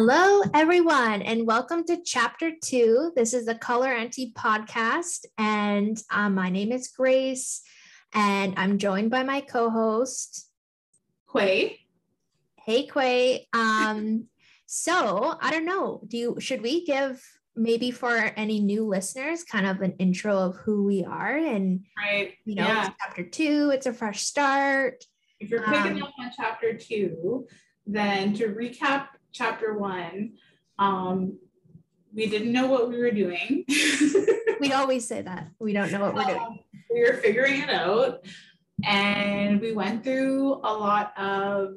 Hello, everyone, and welcome to chapter two. This is the Color Auntie podcast, and um, my name is Grace, and I'm joined by my co-host. Quay. Hey, Quay. Um, so I don't know. Do you should we give maybe for any new listeners kind of an intro of who we are and Right. you know yeah. it's chapter two. It's a fresh start. If you're picking um, up on chapter two, then to recap chapter one, um, we didn't know what we were doing. We always say that we don't know what we're doing. Um, we were figuring it out, and we went through a lot of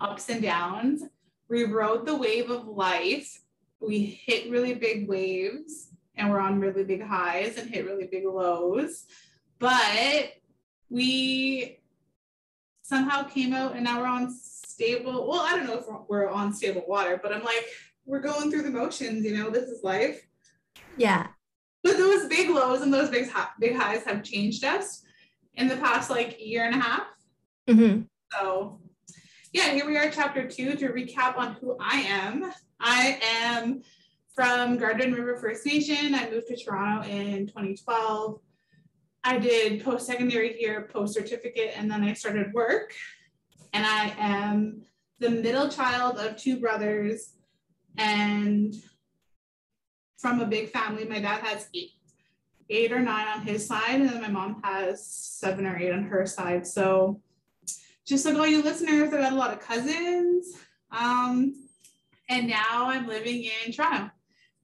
ups and downs. We rode the wave of life. We hit really big waves, and we're on really big highs and hit really big lows. But we somehow came out, and now we're on stable. Well, I don't know if we're- on stable water, but I'm like, we're going through the motions. You know, this is life. Yeah. But those big lows and those big big highs have changed us in the past like year and a half. hmm So, yeah, here we are, chapter two. To recap on who I am, I am from Garden River First Nation. I moved to Toronto in 2012. I did post secondary here, post certificate, and then I started work. And I am the middle child of two brothers and from a big family. My dad has eight, eight or nine on his side, and then my mom has seven or eight on her side. So, just like all you listeners, I've got a lot of cousins. Um, and now I'm living in Toronto.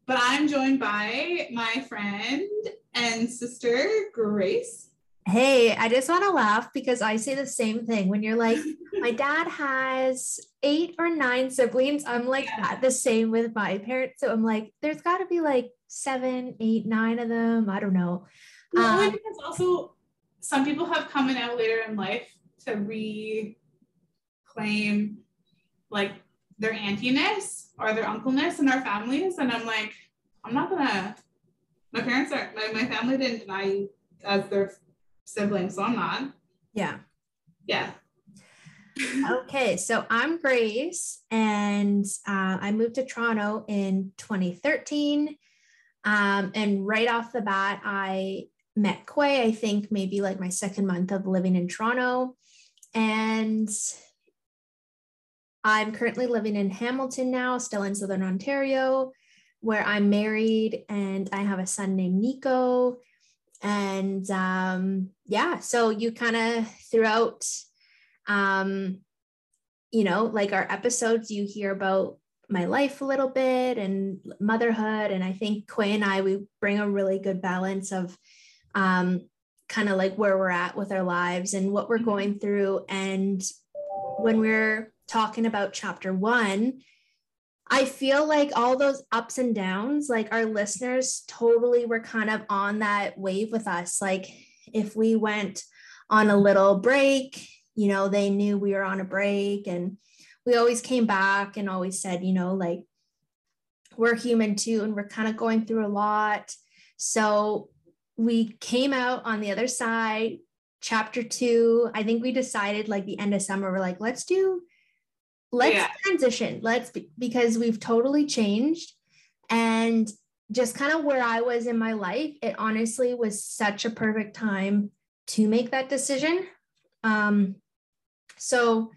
But I'm joined by my friend and sister, Grace. Hey, I just want to laugh because I say the same thing. When you're like, my dad has eight or nine siblings, I'm like Yeah. that the same with my parents. So I'm like, there's got to be like seven, eight, nine of them. I don't know. Well, Um, I think it's also some people have come in out later in life to reclaim like their auntiness or their uncleness in our families. And I'm like, I'm not gonna my parents are my, my family didn't deny you as their siblings, so I'm not. Yeah. Yeah. Okay, so I'm Grace, and uh, I moved to Toronto in 2013. Um, and right off the bat, I met Quay, I think maybe like my second month of living in Toronto. And I'm currently living in Hamilton now, still in Southern Ontario, where I'm married and I have a son named Nico. And um, yeah, so you kind of throughout um you know like our episodes you hear about my life a little bit and motherhood and i think quay and i we bring a really good balance of um kind of like where we're at with our lives and what we're Mhm. going through and when we're talking about chapter one i feel like all those ups and downs like our listeners totally were kind of on that wave with us like if we went on a little break you know, they knew we were on a break and we always came back and always said, you know, like we're human too and we're kind of going through a lot. So we came out on the other side, chapter two. I think we decided like the end of summer, we're like, let's do, let's Yeah. transition. Let's be, because we've totally changed. And just kind of where I was in my life, it honestly was such a perfect time to make that decision. Um, so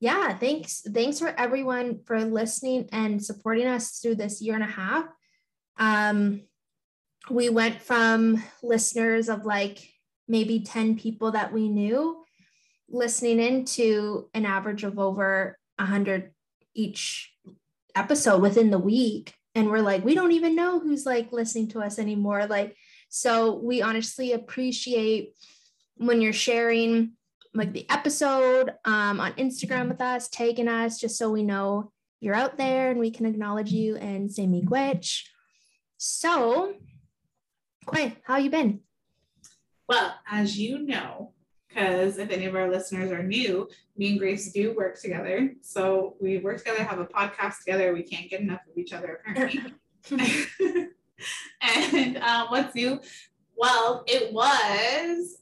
yeah, thanks. Thanks for everyone for listening and supporting us through this year and a half. Um, we went from listeners of like maybe 10 people that we knew listening into an average of over 100 each episode within the week and we're like we don't even know who's like listening to us anymore like so we honestly appreciate when you're sharing like the episode um, on Instagram with us, tagging us just so we know you're out there and we can acknowledge you and say miigwech. So, Quay, how you been? Well, as you know, because if any of our listeners are new, me and Grace do work together. So we work together, have a podcast together. We can't get enough of each other apparently. and um, what's new? Well, it was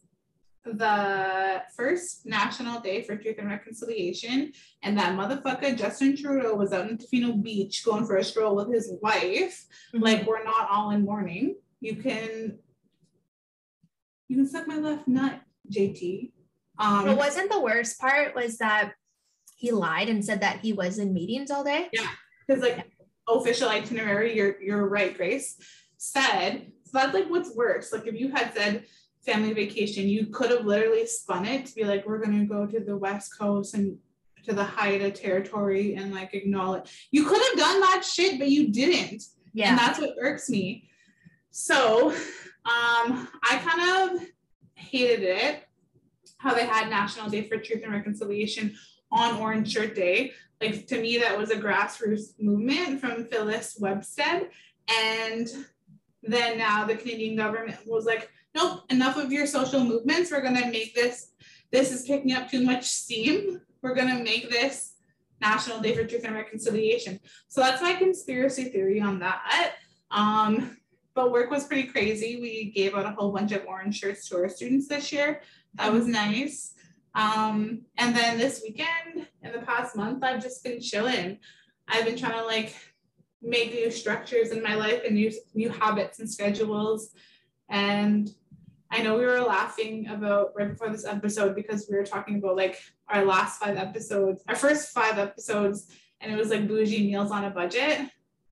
the first National Day for Truth and Reconciliation, and that motherfucker Justin Trudeau was out in Tofino Beach going for a stroll with his wife. Mm-hmm. Like we're not all in mourning. You can you can suck my left nut, JT. Um, but wasn't the worst part was that he lied and said that he was in meetings all day? Yeah, because like official itinerary, you're you're right, Grace said. So that's like what's worse. Like if you had said family vacation, you could have literally spun it to be like, we're gonna go to the west coast and to the Haida territory and like acknowledge. You could have done that shit, but you didn't. Yeah. And that's what irks me. So um, I kind of hated it how they had National Day for Truth and Reconciliation on Orange Shirt Day. Like to me, that was a grassroots movement from Phyllis Webstad. And then now the Canadian government was like, nope, enough of your social movements. We're to make this, this is picking up too much steam. We're to make this National Day for Truth and Reconciliation. So that's my conspiracy theory on that. Um, but work was pretty crazy. We gave out a whole bunch of orange shirts to our students this year. That was nice. Um, and then this weekend, in the past month, I've just been chilling. I've been trying to like make new structures in my life and new new habits and schedules. And I know we were laughing about right before this episode because we were talking about like our last five episodes, our first five episodes, and it was like bougie meals on a budget.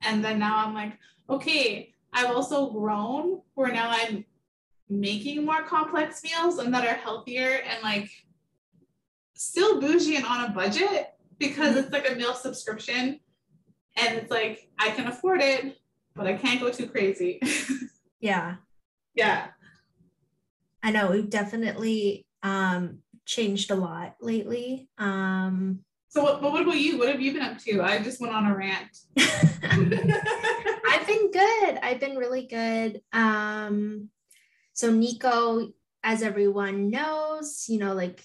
And then now I'm like, okay, I've also grown where now I'm making more complex meals and that are healthier and like still bougie and on a budget because it's like a meal subscription and it's like I can afford it, but I can't go too crazy. yeah. Yeah. I know we've definitely um changed a lot lately. Um so what, what about you? What have you been up to? I just went on a rant. I've been good. I've been really good. Um so Nico, as everyone knows, you know, like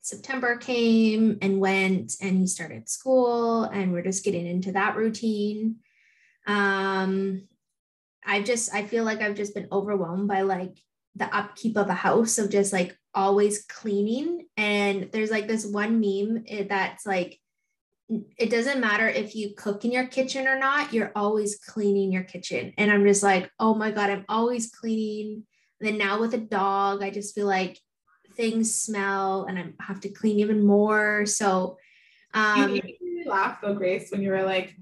September came and went and he started school and we're just getting into that routine. Um, I've just, I feel like I've just been overwhelmed by like the upkeep of a house of just like always cleaning. And there's like this one meme eh, that's like, it doesn't matter if you cook in your kitchen or not, you're always cleaning your kitchen. And I'm just like, oh my God, I'm always cleaning. And then now with a dog, I just feel like things smell and I have to clean even more. So um you made me laugh though, Grace, when you were like,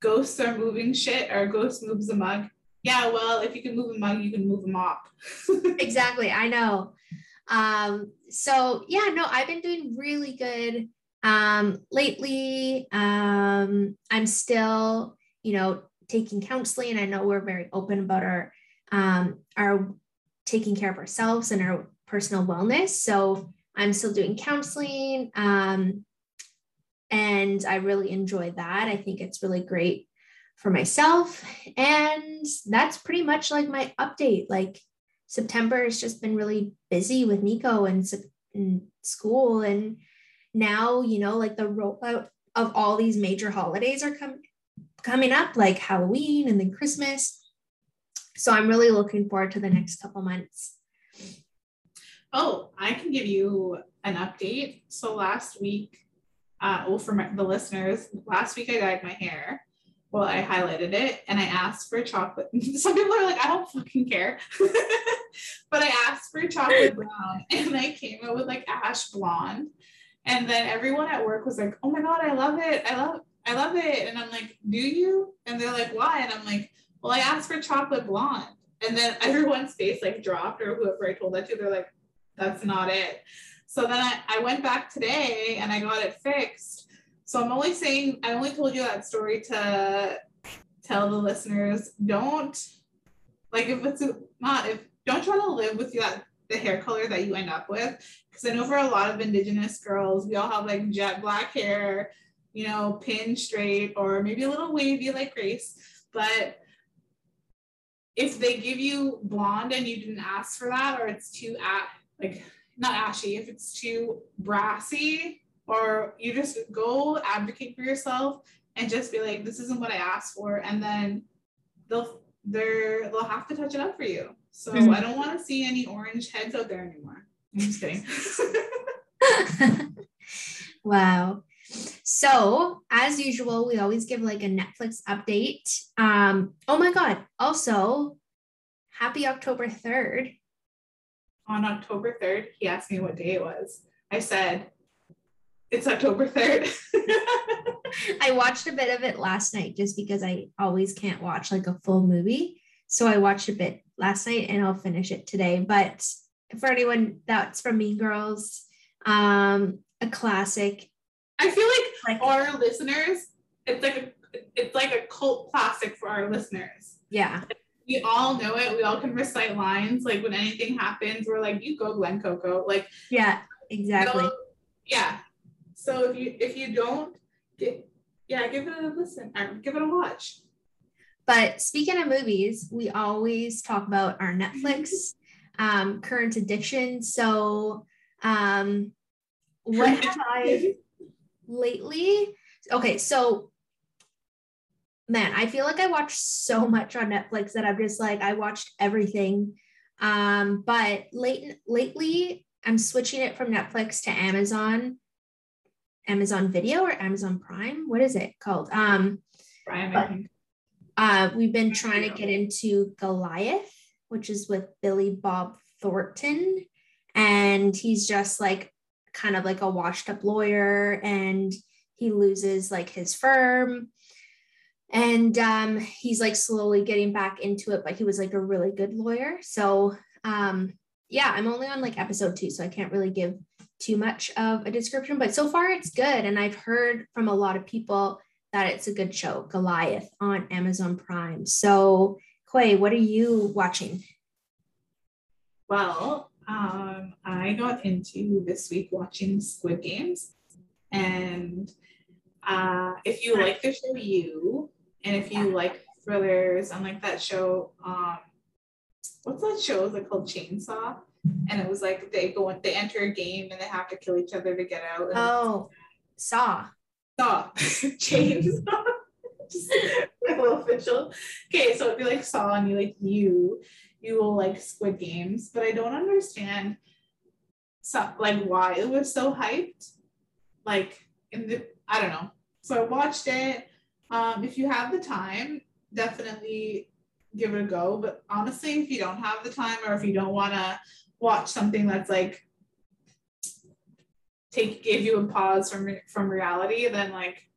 ghosts are moving shit or ghost moves a mug. Yeah, well, if you can move a mug, you can move a mop. exactly. I know. Um, so yeah, no, I've been doing really good um lately. Um, I'm still, you know, taking counseling. I know we're very open about our um our taking care of ourselves and our personal wellness. So I'm still doing counseling. Um, and I really enjoy that. I think it's really great for myself. And that's pretty much like my update. Like September has just been really busy with Nico and, and school. And now, you know, like the rollout of all these major holidays are coming coming up, like Halloween and then Christmas. So I'm really looking forward to the next couple months. Oh, I can give you an update. So last week, uh, for my, the listeners, last week I dyed my hair. Well, I highlighted it and I asked for chocolate. Some people are like, I don't fucking care. but I asked for chocolate brown and I came out with like ash blonde. And then everyone at work was like, oh my God, I love it. I love I love it. And I'm like, do you? And they're like, why? And I'm like, well, I asked for chocolate blonde. And then everyone's face like dropped, or whoever I told that to, they're like, that's not it. So then I, I went back today and I got it fixed. So I'm only saying, I only told you that story to tell the listeners don't, like, if it's not, if don't try to live with that the hair color that you end up with. Because I know for a lot of indigenous girls, we all have like jet black hair, you know, pin straight, or maybe a little wavy like Grace. But if they give you blonde and you didn't ask for that, or it's too like not ashy, if it's too brassy, or you just go advocate for yourself and just be like, this isn't what I asked for, and then they'll they're they'll have to touch it up for you. So mm-hmm. I don't want to see any orange heads out there anymore. I'm just kidding. wow. So, as usual, we always give like a Netflix update. Um, oh my God. Also, happy October 3rd. On October 3rd, he asked me what day it was. I said, it's October 3rd. I watched a bit of it last night just because I always can't watch like a full movie. So I watched a bit last night and I'll finish it today. But for anyone that's from Mean Girls, um, a classic. I feel like, like our listeners, it's like a it's like a cult classic for our listeners. Yeah. We all know it. We all can recite lines. Like when anything happens, we're like, you go Glen Coco. Like Yeah, exactly. yeah. So if you if you don't get yeah, give it a listen or give it a watch. But speaking of movies, we always talk about our Netflix um, current addiction. So, um, what have I lately? Okay, so man, I feel like I watch so much on Netflix that I'm just like I watched everything. Um, but late lately, I'm switching it from Netflix to Amazon, Amazon Video or Amazon Prime. What is it called? Um, Prime, I think. Uh, we've been trying to get into Goliath, which is with Billy Bob Thornton. And he's just like kind of like a washed up lawyer and he loses like his firm. And um, he's like slowly getting back into it, but he was like a really good lawyer. So um, yeah, I'm only on like episode two, so I can't really give too much of a description, but so far it's good. And I've heard from a lot of people that it's a good show, Goliath on Amazon Prime. So, Quay, what are you watching? Well, um, I got into this week watching Squid Games. And uh, if you like the show You, and if you like thrillers and like that show, um, what's that show? Is it called Chainsaw? And it was like they go they enter a game and they have to kill each other to get out. Oh, Saw. Saw chains. Just a little official. Okay, so if you like Saw and you like you, you will like Squid Games, but I don't understand so, like why it was so hyped. Like in the I don't know. So I watched it. Um, if you have the time, definitely give it a go. But honestly, if you don't have the time or if you don't want to watch something that's like take give you a pause from from reality, then like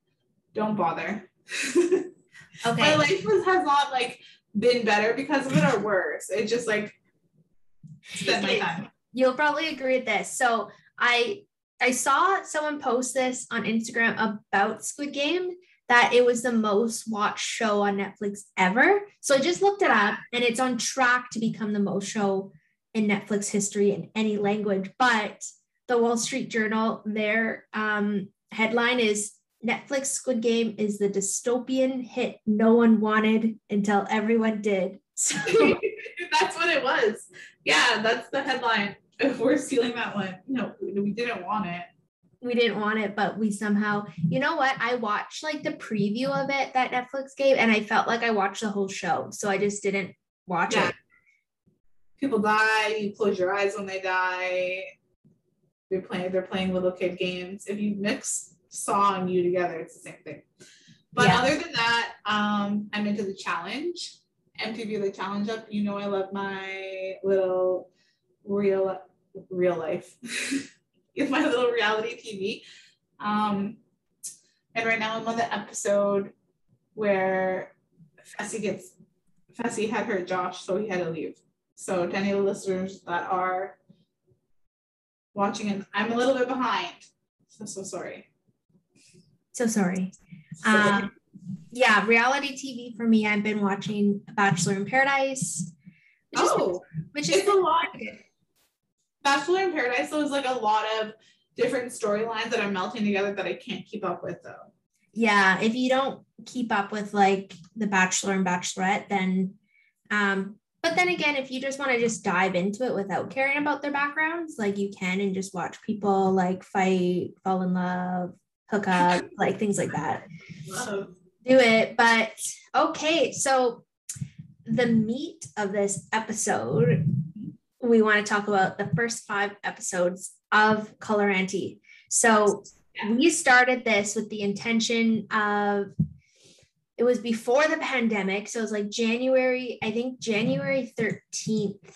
don't bother. okay. My life was, has not like been better because of it or worse. It just like spent my time. You'll probably agree with this. So I I saw someone post this on Instagram about Squid Game that it was the most watched show on Netflix ever. So I just looked it up and it's on track to become the most show in Netflix history in any language. But the Wall Street Journal, their um, headline is Netflix Squid Game is the dystopian hit no one wanted until everyone did. So that's what it was. Yeah, that's the headline. If we're stealing that one, no, we didn't want it. We didn't want it, but we somehow, you know what? I watched like the preview of it that Netflix gave, and I felt like I watched the whole show. So I just didn't watch yeah. it. People die, you close your eyes when they die they're playing they're playing little kid games. If you mix Saw and you together, it's the same thing. But yeah. other than that, um, I'm into the challenge. MTV the challenge up. You know I love my little real real life. it's my little reality TV. Um, and right now I'm on the episode where Fessy gets Fessy had hurt Josh, so he had to leave. So to any listeners that are watching and I'm a little bit behind. So, so sorry. So sorry. Um, yeah, reality TV for me, I've been watching Bachelor in Paradise. Which oh, is, which is a lot. Bachelor in Paradise though is like a lot of different storylines that are melting together that I can't keep up with though. Yeah, if you don't keep up with like the Bachelor and Bachelorette, then um, but then again, if you just want to just dive into it without caring about their backgrounds, like you can and just watch people like fight, fall in love, hook up, like things like that. Love. Do it. But okay, so the meat of this episode, we want to talk about the first five episodes of Color Auntie. So we started this with the intention of it was before the pandemic. So it was like January, I think January 13th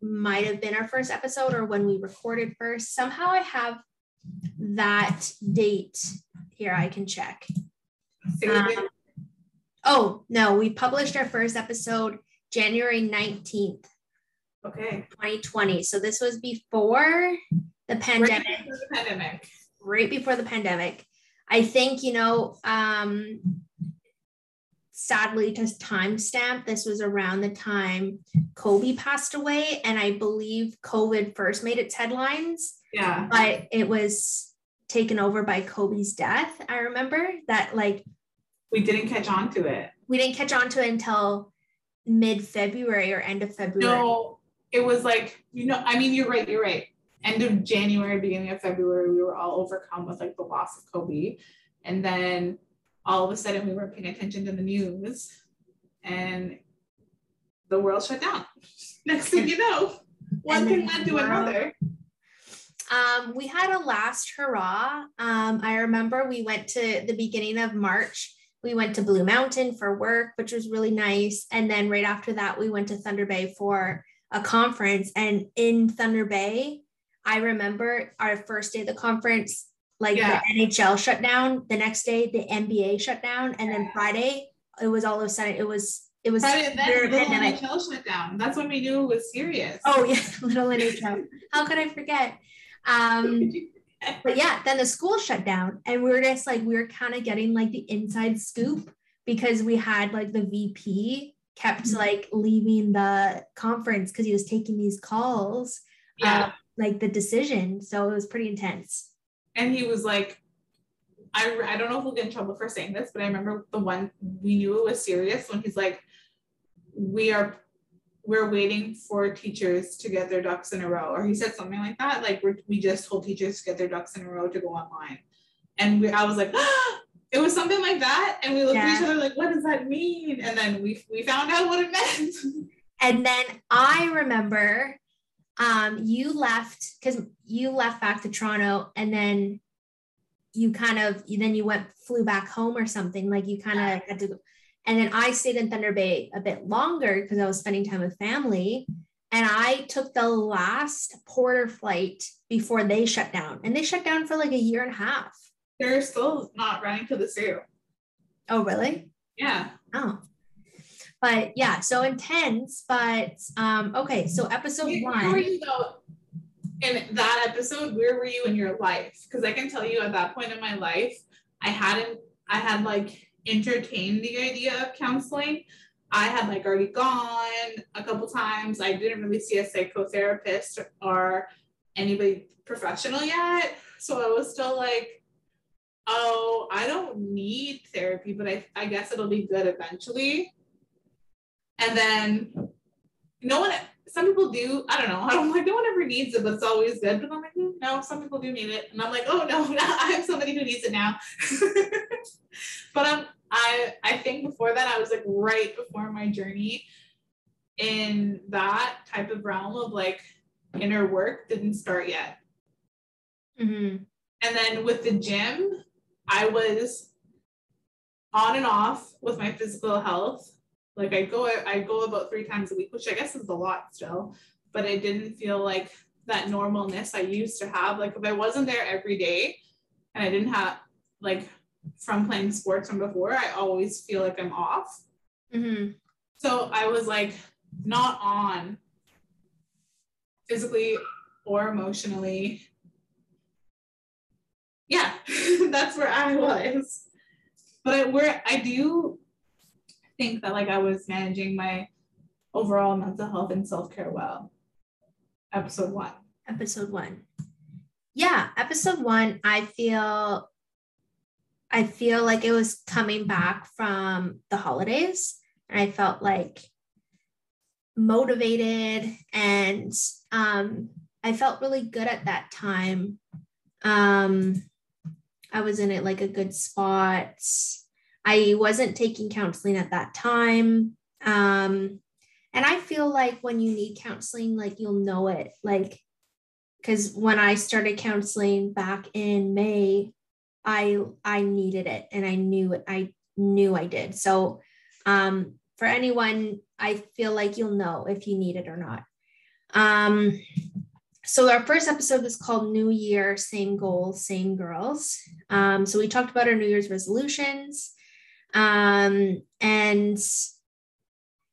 might have been our first episode or when we recorded first. Somehow I have that date here. I can check. Um, oh, no, we published our first episode January 19th, Okay. 2020. So this was before the pandemic Right before the pandemic. right before the pandemic. I think, you know, um, sadly to timestamp, this was around the time Kobe passed away. And I believe COVID first made its headlines, Yeah. but it was taken over by Kobe's death. I remember that, like, We didn't catch on to it. we didn't catch on to it until mid February or end of February. No, it was like, you know, I mean, you're right, you're right. End of January, beginning of February, we were all overcome with like the loss of Kobe. And then all of a sudden we weren't paying attention to the news and the world shut down. Next thing you know, one thing led to another. Um, we had a last hurrah. Um, I remember we went to the beginning of March. We went to Blue Mountain for work, which was really nice. And then right after that, we went to Thunder Bay for a conference. And in Thunder Bay, I remember our first day of the conference, like Yeah. the NHL shut down. The next day, the NBA shut down. And then Friday, it was all of a sudden, it was, it was Friday, then little pandemic. NHL shut down. That's when we knew it was serious. Oh yeah, little NHL. How could I forget? Um, but yeah, then the school shut down, and we were just like we were kind of getting like the inside scoop because we had like the VP kept Mhm. like leaving the conference because he was taking these calls, yeah. uh, like the decision. So it was pretty intense. And he was like I, I don't know if we'll get in trouble for saying this but i remember the one we knew it was serious when he's like we are we're waiting for teachers to get their ducks in a row or he said something like that like we're, we just told teachers to get their ducks in a row to go online. And we, i was like ah! it was something like that. And we looked at each other like what does that mean? And then we we found out what it meant. And then I remember um, you left because you left back to Toronto and then you kind of then you went flew back home or something like you kind of had to go. And then I stayed in Thunder Bay a bit longer because I was spending time with family. And I took the last Porter flight before they shut down. And they shut down for like a year and a half. they're still not running to the Soo Oh, really? yeah Oh. But yeah, so intense. But um, okay, so episode Where- one. Where were you though in that episode? Where were you in your life? Because I can tell you at that point in my life, I hadn't, I had like entertained the idea of counseling. I had like already gone a couple times. I didn't really see a psychotherapist or anybody professional yet. So I was still like, oh, I don't need therapy, but I, I guess it'll be good eventually. And then no one some people do i don't know i'm like no one ever needs it but it's always good. But i'm like "Hmm, no some people do need it. And i'm like oh no now i'm somebody who needs it now. But um i i think before that i was like right before my journey in that type of realm of like inner work didn't start yet. Mhm. and then with the gym i was on and off with my physical health like I go I go about three times a week, which I guess is a lot still, but I didn't feel like that normalness I used to have. Like if I wasn't there every day and I didn't have like from playing sports from before, I always feel like I'm off. Mhm. So I was like not on physically or emotionally. Yeah, that's where I was. But where I do think that like I was managing my overall mental health and self care well. Episode one. Episode one. Yeah, episode one, I feel I feel like it was coming back from the holidays. And I felt like motivated and um, I felt really good at that time. Um, I was in it like a good spot. I wasn't taking counseling at that time. Um, and I feel like when you need counseling, like you'll know it. Like, because when I started counseling back in May, I I needed it and I knew it. I knew I did. So um, for anyone, I feel like you'll know if you need it or not. Um, so our first episode is called New Year, Same Goals, Same Girls. Um, so we talked about our New Year's resolutions. Um, and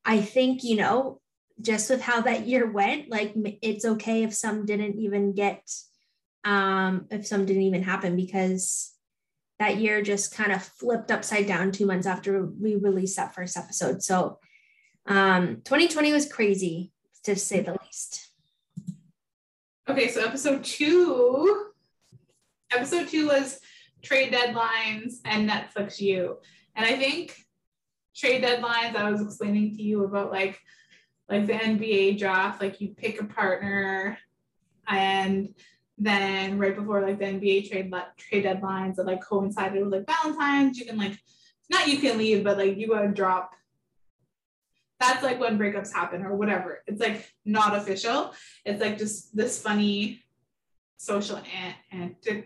I think, you know, just with how that year went, like it's okay if some didn't even get, um, if some didn't even happen because that year just kind of flipped upside down two months after we released that first episode. So um, 2020 was crazy to say the least. Okay, so episode two, episode two was trade deadlines and Netflix You. And I think trade deadlines, I was explaining to you about like like the NBA draft, like you pick a partner and then right before like the NBA trade trade deadlines that like coincided with like Valentine's, you can like not you can leave, but like you gotta drop. That's like when breakups happen or whatever. It's like not official. It's like just this funny social and and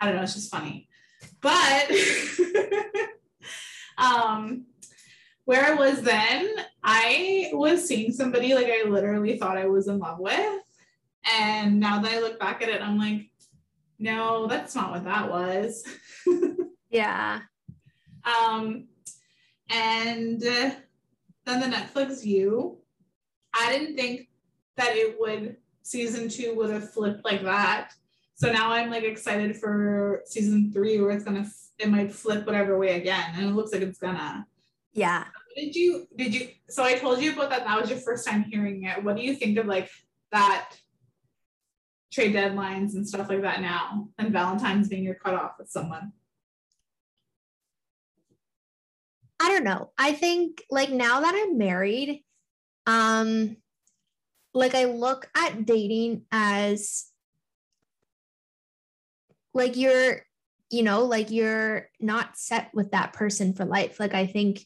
I don't know, it's just funny. But um where I was then, I was seeing somebody like I literally thought I was in love with and now that I look back at it, I'm like, no, that's not what that was. yeah. Um, and uh, then the Netflix You, I didn't think that it would season two would have flipped like that. So now I'm like excited for season three where it's gonna it might flip whatever way again, and it looks like it's gonna. Yeah. Did you did you? So I told you about that. That was your first time hearing it. What do you think of like that trade deadlines and stuff like that now and Valentine's being your cutoff with someone? I don't know. I think like now that I'm married, um, like I look at dating as like you're, you know, like you're not set with that person for life. Like I think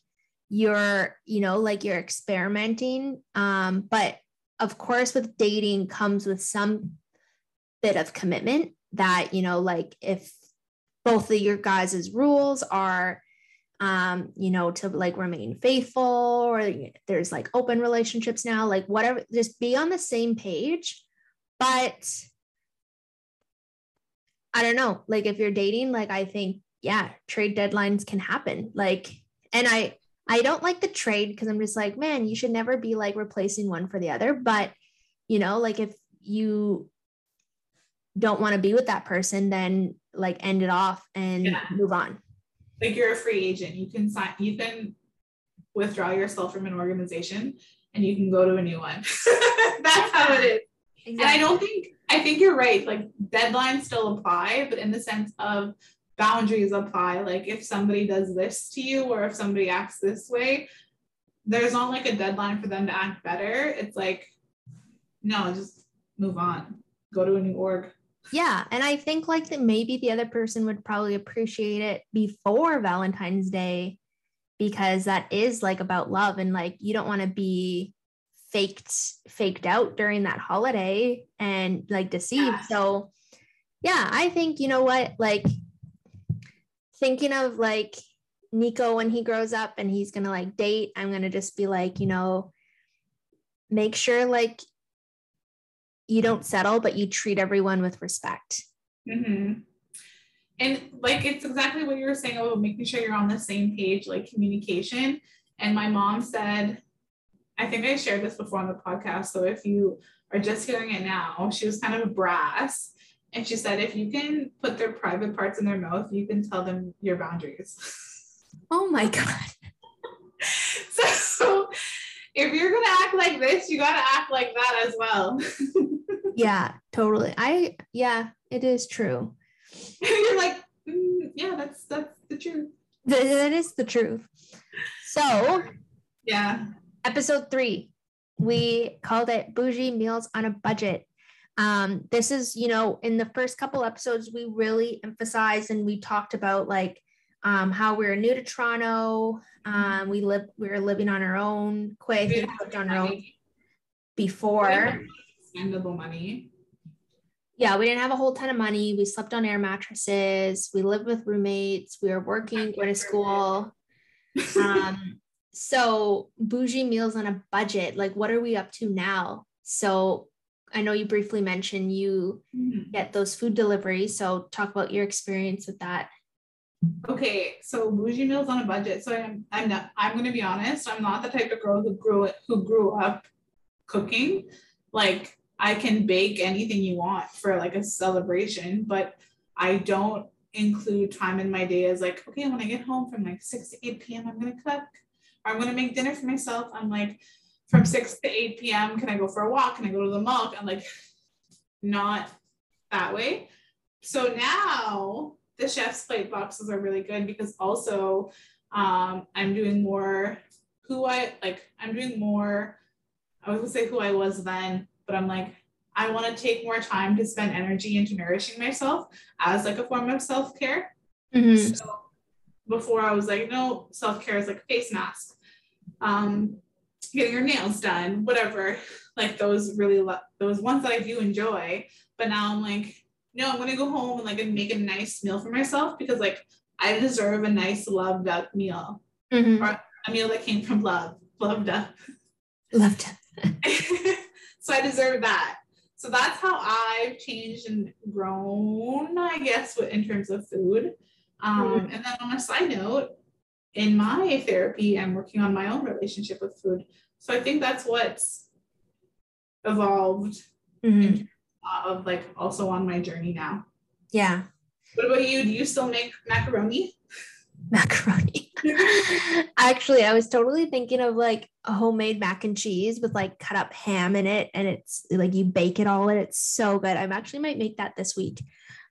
you're, you know, like you're experimenting. Um, but of course with dating comes with some bit of commitment that you know like if both of your guys' rules are um you know to like remain faithful or there's like open relationships now like whatever just be on the same page but i don't know like if you're dating like i think yeah trade deadlines can happen like and i i don't like the trade because i'm just like man you should never be like replacing one for the other but you know like if you don't want to be with that person, then like end it off and yeah. move on. Like you're a free agent. You can sign, you can withdraw yourself from an organization and you can go to a new one. That's how it is. Exactly. And I don't think, I think you're right. Like deadlines still apply, but in the sense of boundaries apply. Like if somebody does this to you or if somebody acts this way, there's not like a deadline for them to act better. It's like, no, just move on, go to a new org. Yeah. And I think like that maybe the other person would probably appreciate it before Valentine's Day because that is like about love and like you don't want to be faked faked out during that holiday and like deceived. Yeah. So yeah, I think you know what like thinking of like Nico when he grows up and he's to like date, I'm to just be like, you know, make sure like you don't settle, but you treat everyone with respect. Mm-hmm. And like it's exactly what you were saying about making sure you're on the same page, like communication. And my mom said, I think I shared this before on the podcast. So if you are just hearing it now, she was kind of brass. And she said, if you can put their private parts in their mouth, you can tell them your boundaries. Oh my God. so if you're gonna act like this, you gotta act like that as well. yeah, totally. I yeah, it is true. you're like, mm, yeah, that's that's the truth. That is the truth. So yeah, episode three, we called it bougie meals on a budget. Um, this is, you know, in the first couple episodes, we really emphasized and we talked about like um, how we are new to Toronto. Um, we live, we were living on our own. Quay lived on our own before. Spendable money. Yeah, we didn't have a whole ton of money. We slept on air mattresses. We lived with roommates. We were working, going to school. Um, so bougie meals on a budget. Like, what are we up to now? So I know you briefly mentioned you mm-hmm. get those food deliveries. So talk about your experience with that. Okay, so bougie meals on a budget. So I'm I'm not I'm gonna be honest, I'm not the type of girl who grew who grew up cooking. Like I can bake anything you want for like a celebration, but I don't include time in my day as like, okay, when I get home from like 6 to 8 p.m., I'm gonna cook or I'm gonna make dinner for myself. I'm like, from 6 to 8 p.m., can I go for a walk? Can I go to the mall? I'm like, not that way. So now the chef's plate boxes are really good because also um, I'm doing more who I like, I'm doing more, I was gonna say who I was then, but I'm like, I want to take more time to spend energy into nourishing myself as like a form of self-care. Mm-hmm. So before I was like, no, self-care is like a face mask. Um, getting your nails done, whatever, like those really, lo- those ones that I do enjoy. But now I'm like, no, I'm gonna go home and like make a nice meal for myself because like I deserve a nice loved up meal mm-hmm. or a meal that came from love, loved up, loved. up. so I deserve that. So that's how I've changed and grown, I guess, in terms of food. Um. And then on a side note, in my therapy, I'm working on my own relationship with food. So I think that's what's evolved mm-hmm of like also on my journey now. Yeah. What about you? Do you still make macaroni? Macaroni. Actually, I was totally thinking of like a homemade mac and cheese with like cut up ham in it, and it's like you bake it all, and it's so good. I'm actually might make that this week.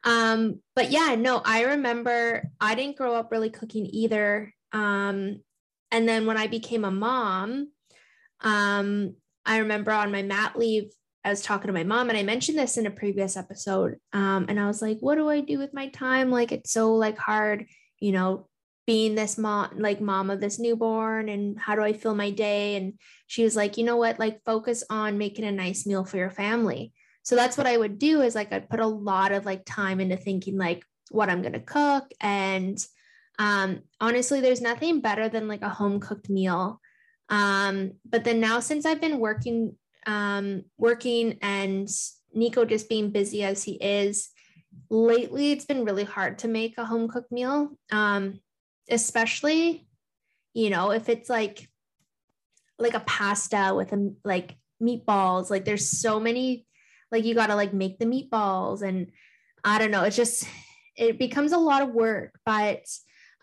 Um, but yeah, no, I remember I didn't grow up really cooking either. Um, and then when I became a mom, um, I remember on my mat leave I was talking to my mom and I mentioned this in a previous episode. Um, and I was like, what do I do with my time? Like, it's so like hard, you know, being this mom, like mom of this newborn and how do I fill my day? And she was like, you know what, like focus on making a nice meal for your family. So that's what I would do is like, I'd put a lot of like time into thinking like what I'm to cook. And um, honestly, there's nothing better than like a home cooked meal. Um, but then now since I've been working um, working and Nico just being busy as he is, lately it's been really hard to make a home cooked meal. Um, especially, you know, if it's like like a pasta with a like meatballs, like there's so many, like you gotta like make the meatballs and I don't know, it's just it becomes a lot of work. But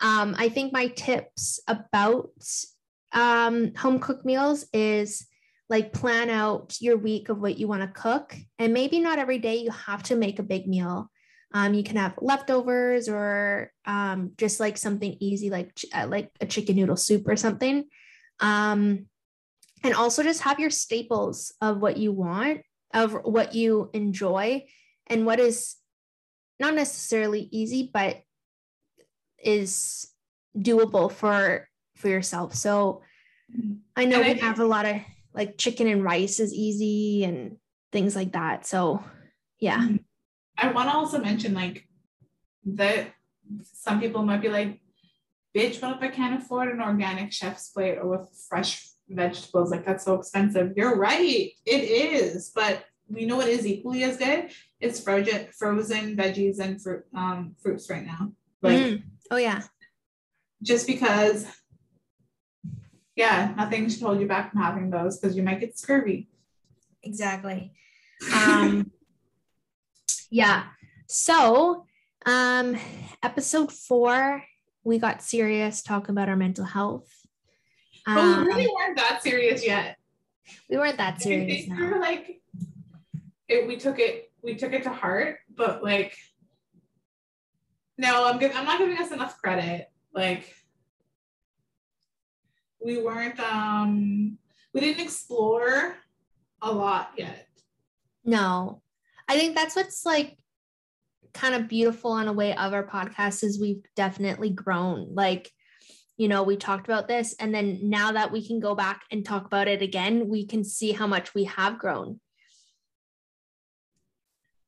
um, I think my tips about um, home cooked meals is like plan out your week of what you want to cook. And maybe not every day you have to make a big meal. Um, you can have leftovers or um, just like something easy, like uh, like a chicken noodle soup or something. Um, and also just have your staples of what you want, of what you enjoy, and what is not necessarily easy, but is doable for for yourself. So. I know we have a lot of like chicken and rice is easy and things like that. So, yeah. Mm-hmm. I want to also mention like that some people might be like, bitch, what if I can't afford an organic chef's plate or with fresh vegetables? Like, that's so expensive. You're right. It is. But we know it is equally as good. It's frozen, frozen veggies and fruit, um, fruits right now. Like, mm. oh, yeah. Just because yeah, nothing should hold you back from having those because you might get scurvy. Exactly. Um, yeah. So, um, episode four, we got serious talking about our mental health. But Um, we really weren't that serious yet. we weren't that serious. we No. were like, it, we took it, we took it to heart, but like, no, I'm giving, I'm not giving us enough credit. Like, we weren't, um, we didn't explore a lot yet. No, I think that's what's like kind of beautiful in a way of our podcast is we've definitely grown. Like, you know, we talked about this, and then now that we can go back and talk about it again, we can see how much we have grown.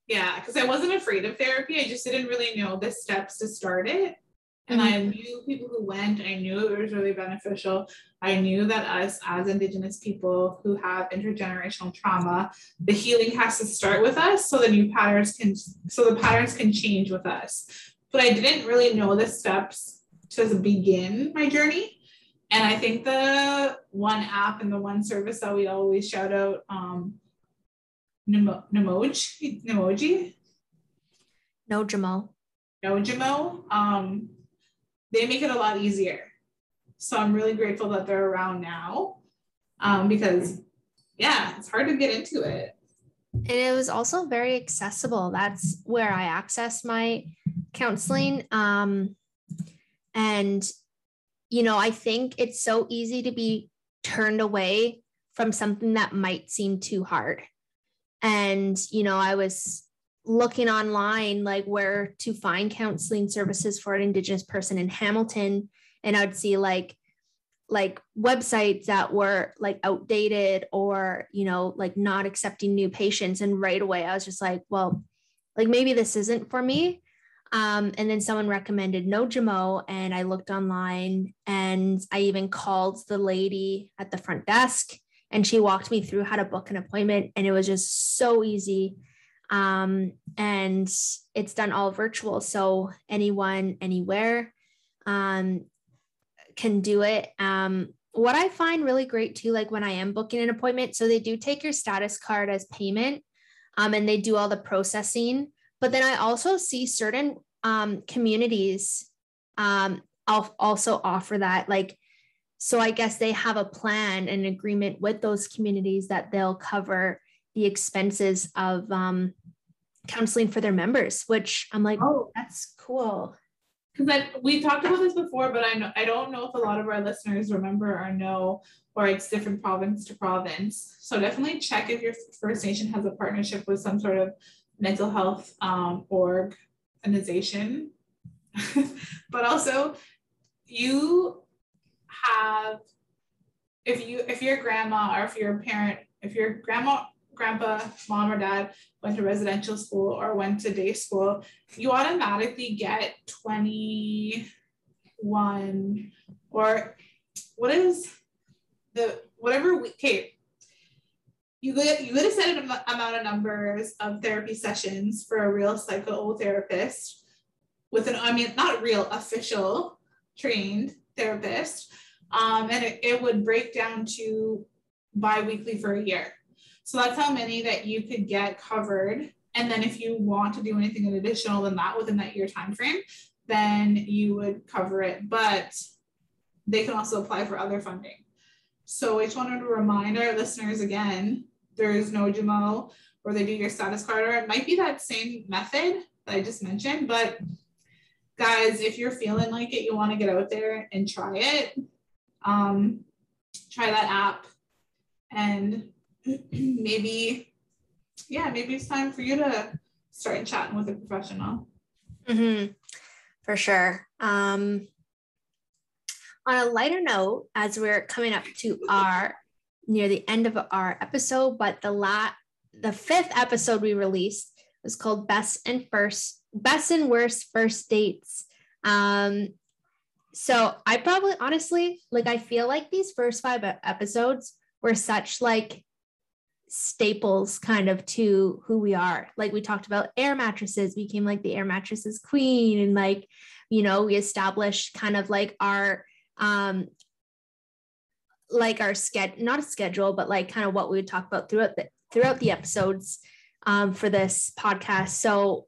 Yeah, because I wasn't afraid of therapy. I just didn't really know the steps to start it. And I mm-hmm. knew people who went, I knew it was really beneficial. I knew that us as Indigenous people who have intergenerational trauma, the healing has to start with us so the new patterns can, so the patterns can change with us. But I didn't really know the steps to begin my journey. And I think the one app and the one service that we always shout out, um, Nemo, Nemoji, Nemoji, No, Jamal. Noojimo, um, they make it a lot easier. So I'm really grateful that they're around now um, because, yeah, it's hard to get into it. And it was also very accessible. That's where I access my counseling. Um, and, you know, I think it's so easy to be turned away from something that might seem too hard. And, you know, I was looking online like where to find counseling services for an indigenous person in Hamilton. And I'd see like like websites that were like outdated or you know like not accepting new patients. And right away I was just like well like maybe this isn't for me um, and then someone recommended Noojimo and I looked online and I even called the lady at the front desk and she walked me through how to book an appointment and it was just so easy. Um, and it's done all virtual so anyone anywhere um, can do it. Um, what i find really great too like when i am booking an appointment so they do take your status card as payment um, and they do all the processing but then i also see certain um, communities um, also offer that like so i guess they have a plan and agreement with those communities that they'll cover the expenses of um, counseling for their members, which I'm like, Oh. that's cool. Because we talked about this before, but I know I don't know if a lot of our listeners remember or know, or it's different province to province. So definitely check if your First Nation has a partnership with some sort of mental health um, org organization. but also, you have if you if your grandma or if your parent if your grandma grandpa mom or dad went to residential school or went to day school you automatically get 21 or what is the whatever we okay you get you get a set am- amount of numbers of therapy sessions for a real psychotherapist with an i mean not real official trained therapist um, and it, it would break down to bi-weekly for a year. So that's how many that you could get covered. And then if you want to do anything additional than that within that year time frame then you would cover it. But they can also apply for other funding so i just wanted to remind our listeners again there is Noojimo where they do your status card or it might be that same method that i just mentioned but guys if you're feeling like it you want to get out there and try it um, try that app and maybe yeah maybe it's time for you to start chatting with a professional Mm-hmm. For sure. Um, on a lighter note, as we're coming up to our near the end of our episode, but the la- the fifth episode we released was called Best and First Best and Worst First Dates. Um, so I probably honestly like I feel like these first five episodes were such like staples kind of to who we are. Like we talked about air mattresses, we became like the air mattresses queen and like you know, we established kind of like our um like our schedule not a schedule but like kind of what we would talk about throughout the throughout the episodes um for this podcast. So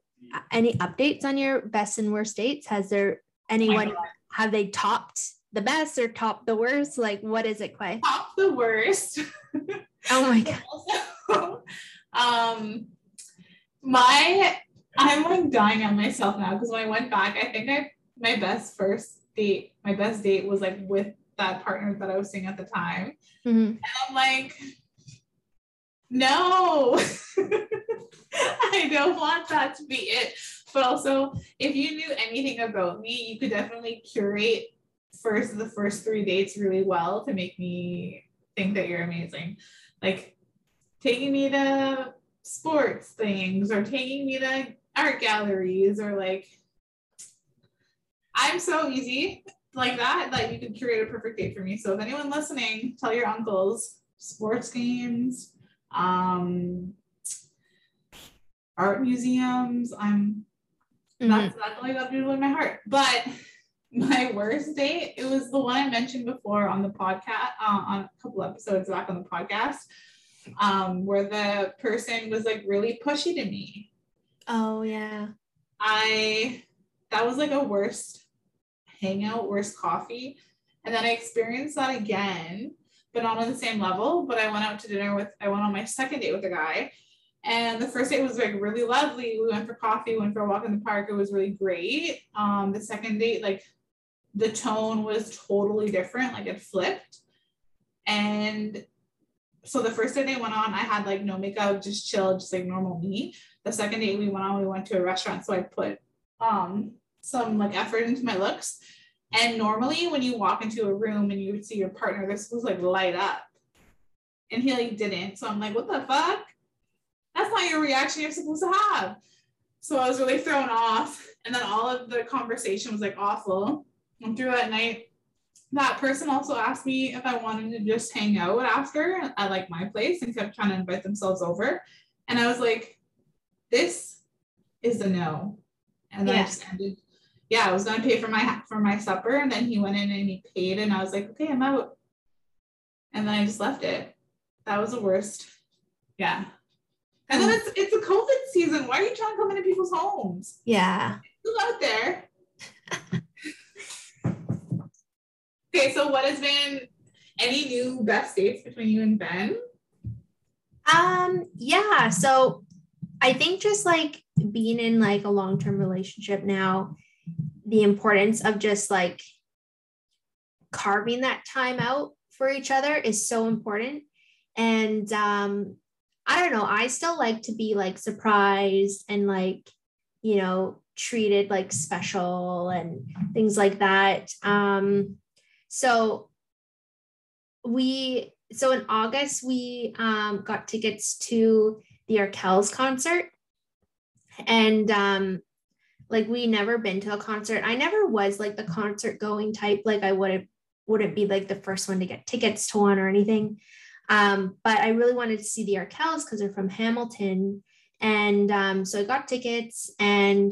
any updates on your best and worst dates? Has there anyone have they topped the best or top the worst? Like, what is it, Quay? Top the worst. Oh my god. also, um, my I'm like dying on myself now because when I went back, I think I my best first date, my best date was like with that partner that I was seeing at the time, Mhm. and I'm like, no, I don't want that to be it. But also, if you knew anything about me, you could definitely curate first the first three dates really well to make me think that you're amazing. Like taking me to sports things or taking me to art galleries or like I'm so easy like that that you could curate a perfect date for me. So if anyone listening, tell your uncles sports games, um, art museums. I'm Mhm. that's that's got to do in my heart. But my worst date, it was the one I mentioned before on the podcast, uh, on a couple episodes back on the podcast, um, where the person was like really pushy to me. Oh yeah. I that was like a worst hangout, worst coffee. And then I experienced that again, but not on the same level. But I went out to dinner with I went on my second date with a guy. And the first date was like really lovely. We went for coffee, went for a walk in the park. It was really great. Um, the second date, like the tone was totally different, like it flipped. And so the first date I went on, I had like no makeup, just chill, just like normal me. The second date we went on, we went to a restaurant. So I put um some like effort into my looks. And normally when you walk into a room and you would see your partner, this was like light up. And he like didn't. So I'm like, what the fuck? That's not your reaction you're supposed to have. So I was really thrown off. And then all of the conversation was like awful. And through that night, that person also asked me if I wanted to just hang out after at like my place and kept trying to invite themselves over. And I was like, this is a no. And then I just ended. Yeah, I was gonna pay for my for my supper, and then he went in and he paid, and I was like, okay, I'm out. And then I just left it. That was the worst. Yeah. And then it's it's a COVID season. Why are you trying to come into people's homes? Yeah. Who's out there? okay, so what has been any new best dates between you and Ben? Um, yeah. So I think just like being in like a long-term relationship now, the importance of just like carving that time out for each other is so important. And um, I don't know, I still like to be like surprised and like, you know, treated like special and things like that. Um, so we so in August we um, got tickets to the Arkells concert, and um, like we never been to a concert. I never was like the concert going type. Like I wouldn't wouldn't be like the first one to get tickets to one or anything. Um, but I really wanted to see the Arkells because they're from Hamilton, and um, so I got tickets, and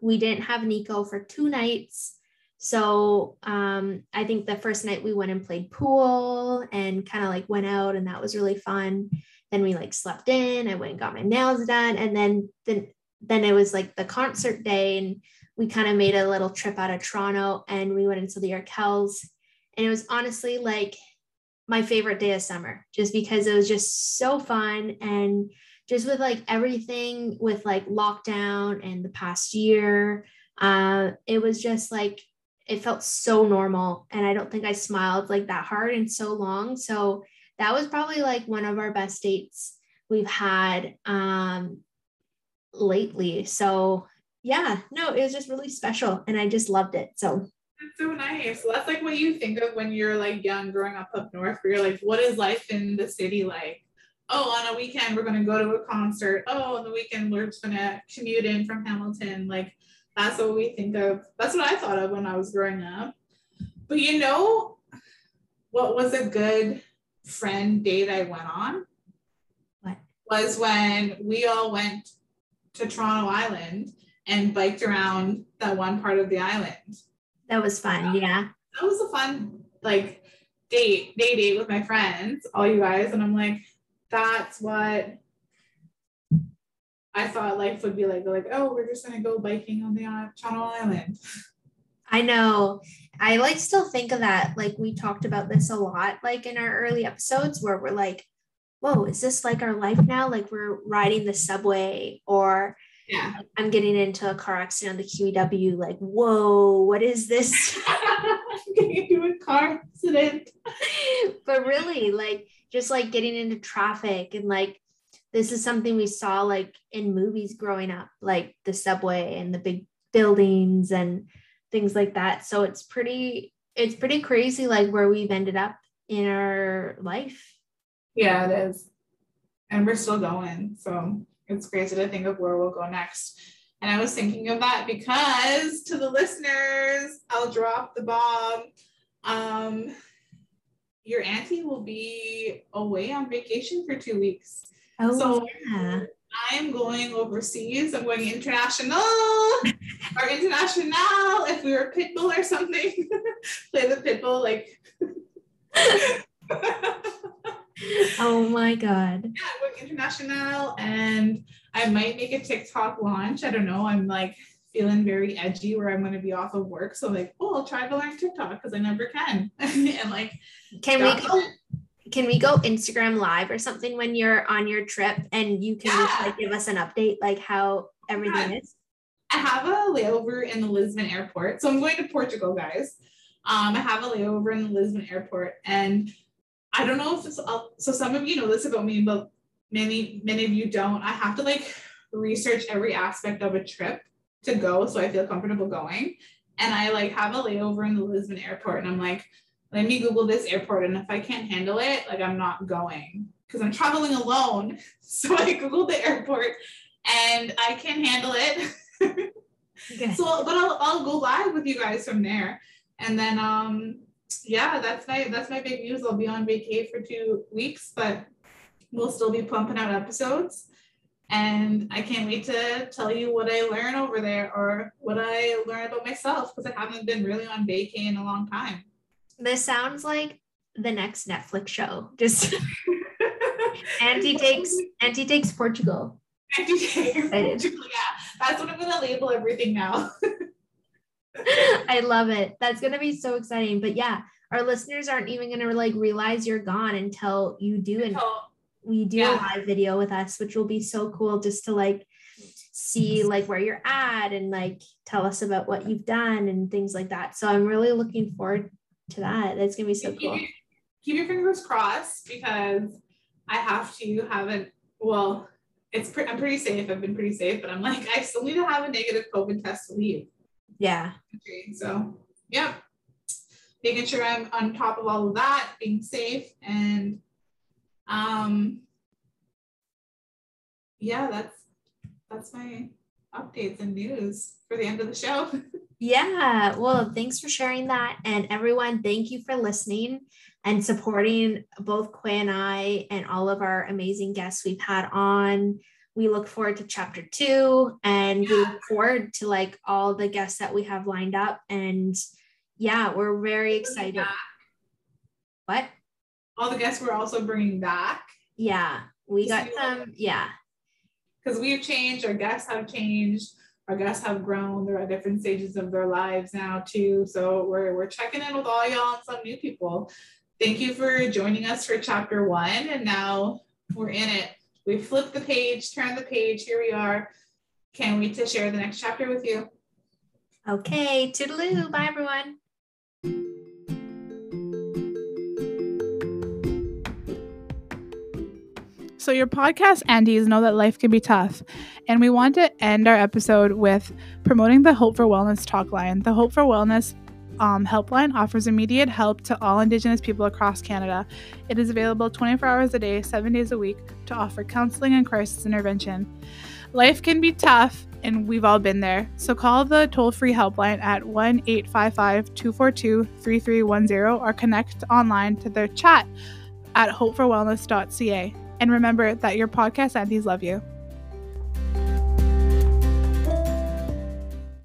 we didn't have Nico for two nights. So um, I think the first night we went and played pool and kind of like went out, and that was really fun. Then we like slept in. I went and got my nails done, and then then then it was like the concert day, and we kind of made a little trip out of Toronto, and we went into the Arkells, and it was honestly like my favorite day of summer, just because it was just so fun and just with like everything with like lockdown and the past year, uh, it was just like it felt so normal and i don't think i smiled like that hard in so long. So that was probably like one of our best dates we've had. Um lately so yeah no it was just really special and i just loved it so That's so nice. That's like what you think of when you're like young, growing up up north, where you're like, what is life in the city like? Oh, on a weekend we're gonna go to a concert. Oh, on the weekend we're just gonna commute in from Hamilton. Like that's what we think of. That's what I thought of when I was growing up. But you know what was a good friend date I went on? What? Was when we all went to Toronto Island and biked around that one part of the island that was fun yeah that was a fun like date day date with my friends all you guys and i'm like that's what i thought life would be like like oh we're just gonna go biking on the uh, channel island I know. I like still think of that. Like we talked about this a lot, like in our early episodes where we're like, whoa, is this like our life now? Like we're riding the subway or Yeah. I'm getting into a car accident on the QEW. Like, whoa, what is this? Getting into a car accident. but really, like, just like getting into traffic and like, this is something we saw like in movies growing up, like the subway and the big buildings and things like that. So it's pretty, it's pretty crazy, like where we've ended up in our life. Yeah, it is. And we're still going. So it's crazy to think of where we'll go next. And I was thinking of that because to the listeners, I'll drop the bomb. Um, your auntie will be away on vacation for two weeks. Oh, So- yeah. I'm going overseas. I'm going international or international. If we were Pitbull or something, play the Pitbull like. Oh my God. yeah, I'm international and I might make a TikTok launch. I don't know. I'm like feeling very edgy where I'm going to be off of work. So like, oh, I'll try to learn TikTok because I never can. and like, Can we go? Can we go Instagram live or something when you're on your trip and you can just like give us an update like how everything is? I have a layover in the Lisbon airport. So I'm going to Portugal, guys. Um, I have a layover in the Lisbon airport, and I don't know if it's I'll- so. Some of you know this about me, but many many of you don't. I have to like research every aspect of a trip to go, so I feel comfortable going. And I like have a layover in the Lisbon airport, and I'm like, let me Google this airport, and if I can't handle it, like I'm not going because I'm traveling alone. So I Googled the airport, and I can handle it. Okay. So, but I'll, I'll go live with you guys from there, and then um, yeah, that's my that's my big news. I'll be on vacay for two weeks, but we'll still be pumping out episodes, and I can't wait to tell you what I learn over there or what I learn about myself because I haven't been really on vacay in a long time. This sounds like the next Netflix show. Just Auntie takes Auntie takes Portugal. Excited. Excited. Yeah, that's what I'm gonna label everything now. I love it. That's gonna be so exciting. But yeah, our listeners aren't even gonna like realize you're gone until you do and we do Yeah. a live video with us, which will be so cool just to like see like where you're at and like tell us about what you've done and things like that. So I'm really looking forward to that. That's gonna be so keep, cool. your, keep your fingers crossed because I have to have it. Well, it's pre- I'm pretty safe. I've been pretty safe, but I'm like I still need to have a negative COVID test to leave. Yeah. So yeah, making sure I'm on top of all of that, being safe, and um, yeah, that's that's my updates and news for the end of the show. Yeah. Well, thanks for sharing that. And everyone, thank you for listening and supporting both Quay and I and all of our amazing guests we've had on. We look forward to chapter two and we look forward to like all the guests that we have lined up. And yeah, we're very excited. What? All the guests we're also bringing back. Yeah. We got some, yeah. because we've changed, our guests have changed, our guests have grown. They're at different stages of their lives now too. So we're we're checking in with all y'all and some new people. Thank you for joining us for chapter one, and now we're in it. We flip the page, turn the page. Here we are. Can't wait to share the next chapter with you. Okay. Toodaloo. Bye, everyone. So, your podcast Aunties know that life can be tough. And we want to end our episode with promoting the Hope for Wellness talk line. The Hope for Wellness um, helpline offers immediate help to all Indigenous people across Canada. It is available 24 hours a day, seven days a week to offer counseling and crisis intervention. Life can be tough, and we've all been there. So call the toll free helpline at 1 855 242 3310 or connect online to their chat at hopeforwellness.ca. And remember that your podcast aunties love you.